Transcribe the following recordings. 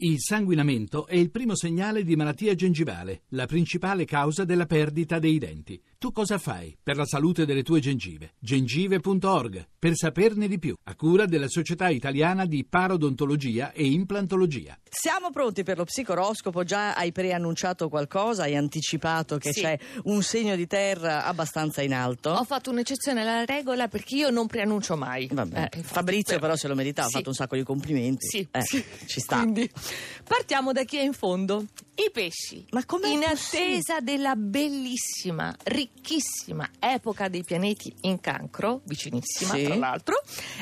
Il sanguinamento è il primo segnale di malattia gengivale, la principale causa della perdita dei denti. Tu cosa fai per la salute delle tue gengive? gengive.org per saperne di più, a cura della Società Italiana di Parodontologia e Implantologia. Siamo pronti per lo psicoroscopo? Già hai preannunciato qualcosa? Hai anticipato che Sì. c'è un segno di terra abbastanza in alto? Ho fatto un'eccezione alla regola perché io non preannuncio mai. Vabbè, Eh, infatti, Fabrizio però se lo meritava, Sì. ha fatto un sacco di complimenti. Sì, Eh, sì. ci sta. Quindi partiamo da chi è in fondo. I pesci. Ma com'è In possibile? attesa della bellissima, ricchissima epoca dei pianeti in cancro, vicinissima Sì. tra l'altro,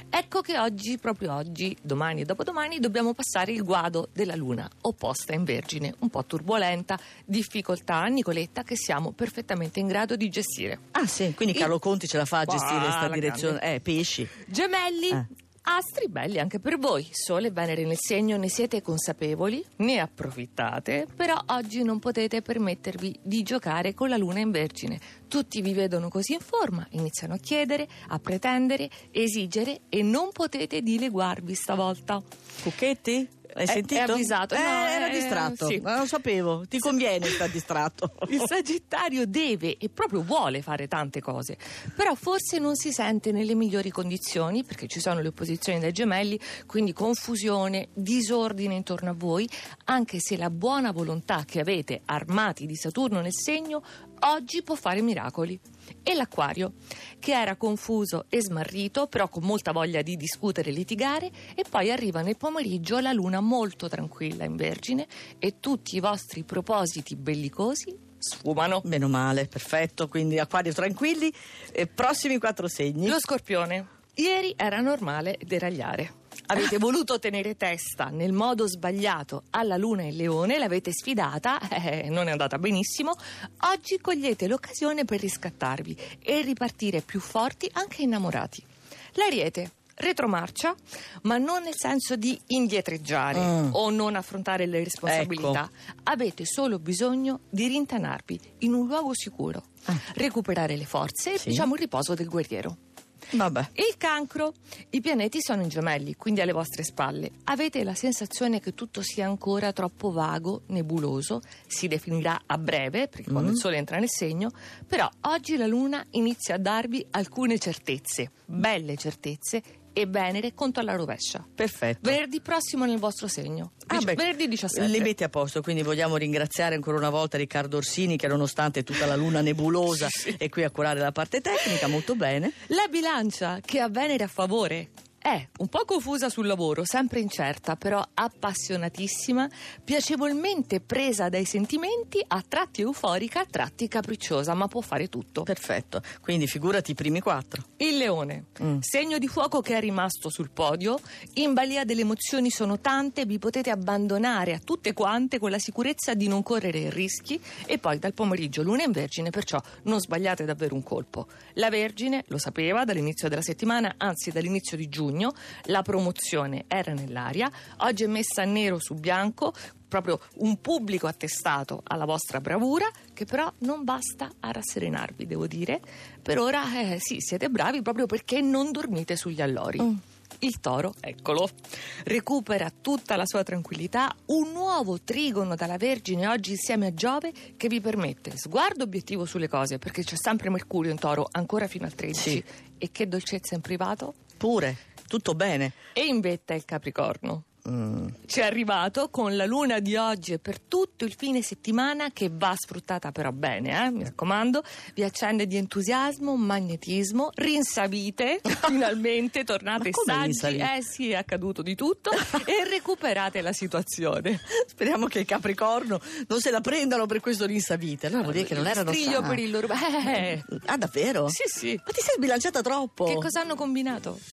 ecco che oggi, proprio oggi, domani e dopodomani, dobbiamo passare il guado della Luna, opposta in Vergine, un po' turbolenta, difficoltà, Nicoletta, che siamo perfettamente in grado di gestire. Ah sì, quindi Carlo Conti ce la fa a gestire questa la direzione. Eh, pesci. Gemelli. Eh. Astri belli anche per voi, Sole e Venere nel segno, ne siete consapevoli, ne approfittate, però oggi non potete permettervi di giocare con la luna in vergine. Tutti vi vedono così in forma, iniziano a chiedere, a pretendere, esigere e non potete dileguarvi stavolta. Cucchetti? Hai È- sentito? è avvisato, Eh, no, era eh, distratto. sì. Non lo sapevo. Ti conviene stare distratto. Il Sagittario deve e proprio vuole fare tante cose, però forse non si sente nelle migliori condizioni perché ci sono le opposizioni dai gemelli, quindi confusione, disordine intorno a voi, anche se la buona volontà che avete armati di Saturno nel segno oggi può fare miracoli. E l'Aquario, che era confuso e smarrito, però con molta voglia di discutere e litigare, e poi arriva nel pomeriggio la luna molto tranquilla in Vergine e tutti i vostri propositi bellicosi sfumano. Meno male, perfetto. Quindi acquario tranquilli. E prossimi quattro segni. Lo scorpione. Ieri era normale deragliare. Avete voluto tenere testa nel modo sbagliato alla luna in leone, l'avete sfidata, eh, non è andata benissimo. Oggi cogliete l'occasione per riscattarvi e ripartire più forti anche innamorati. L'ariete. Retromarcia, ma non nel senso di indietreggiare Mm. o non affrontare le responsabilità. Avete solo bisogno di rintanarvi in un luogo sicuro, Ah. recuperare le forze e Sì. diciamo il riposo del guerriero. Vabbè. Il cancro, i pianeti sono in gemelli, quindi alle vostre spalle. Avete la sensazione che tutto sia ancora troppo vago, nebuloso, si definirà a breve, perché quando Mm. il sole entra nel segno, però oggi la luna inizia a darvi alcune certezze, belle certezze, e Venere conto alla rovescia. Perfetto. Venerdì prossimo nel vostro segno, Ah, Dic- beh, venerdì 17. Li metti a posto, quindi vogliamo ringraziare ancora una volta Riccardo Orsini che nonostante tutta la luna nebulosa è qui a curare la parte tecnica, molto bene. La bilancia che ha Venere a favore è un po' confusa sul lavoro, sempre incerta, però appassionatissima, piacevolmente presa dai sentimenti, a tratti euforica, a tratti capricciosa, ma può fare tutto. Perfetto, quindi figurati i primi quattro. Il leone, Mm. segno di fuoco che è rimasto sul podio, in balia delle emozioni sono tante, vi potete abbandonare a tutte quante con la sicurezza di non correre rischi e poi dal pomeriggio luna in vergine, perciò non sbagliate davvero un colpo. La vergine lo sapeva dall'inizio della settimana, anzi dall'inizio di giugno, la promozione era nell'aria, oggi è messa nero su bianco, proprio un pubblico attestato alla vostra bravura, che però non basta a rasserenarvi, devo dire. Per ora eh, sì, siete bravi proprio perché non dormite sugli allori. Mm. Il toro, eccolo, recupera tutta la sua tranquillità, un nuovo trigono dalla Vergine oggi insieme a Giove che vi permette sguardo obiettivo sulle cose, perché c'è sempre Mercurio in toro ancora fino al 13. Sì. E che dolcezza in privato? Pure, tutto bene. E in vetta il Capricorno. Mm. Ci è arrivato con la luna di oggi e per tutto il fine settimana che va sfruttata però bene, eh, mi raccomando, vi accende di entusiasmo, magnetismo, rinsavite, finalmente tornate saggi, eh sì, è accaduto di tutto e recuperate la situazione. Speriamo che il Capricorno non se la prendano per questo rinsavite. Allora vuol dire che non erano Striglio per il loro... Eh, Ah, davvero? sì, sì. Ma ti sei sbilanciata troppo. Che cosa hanno combinato?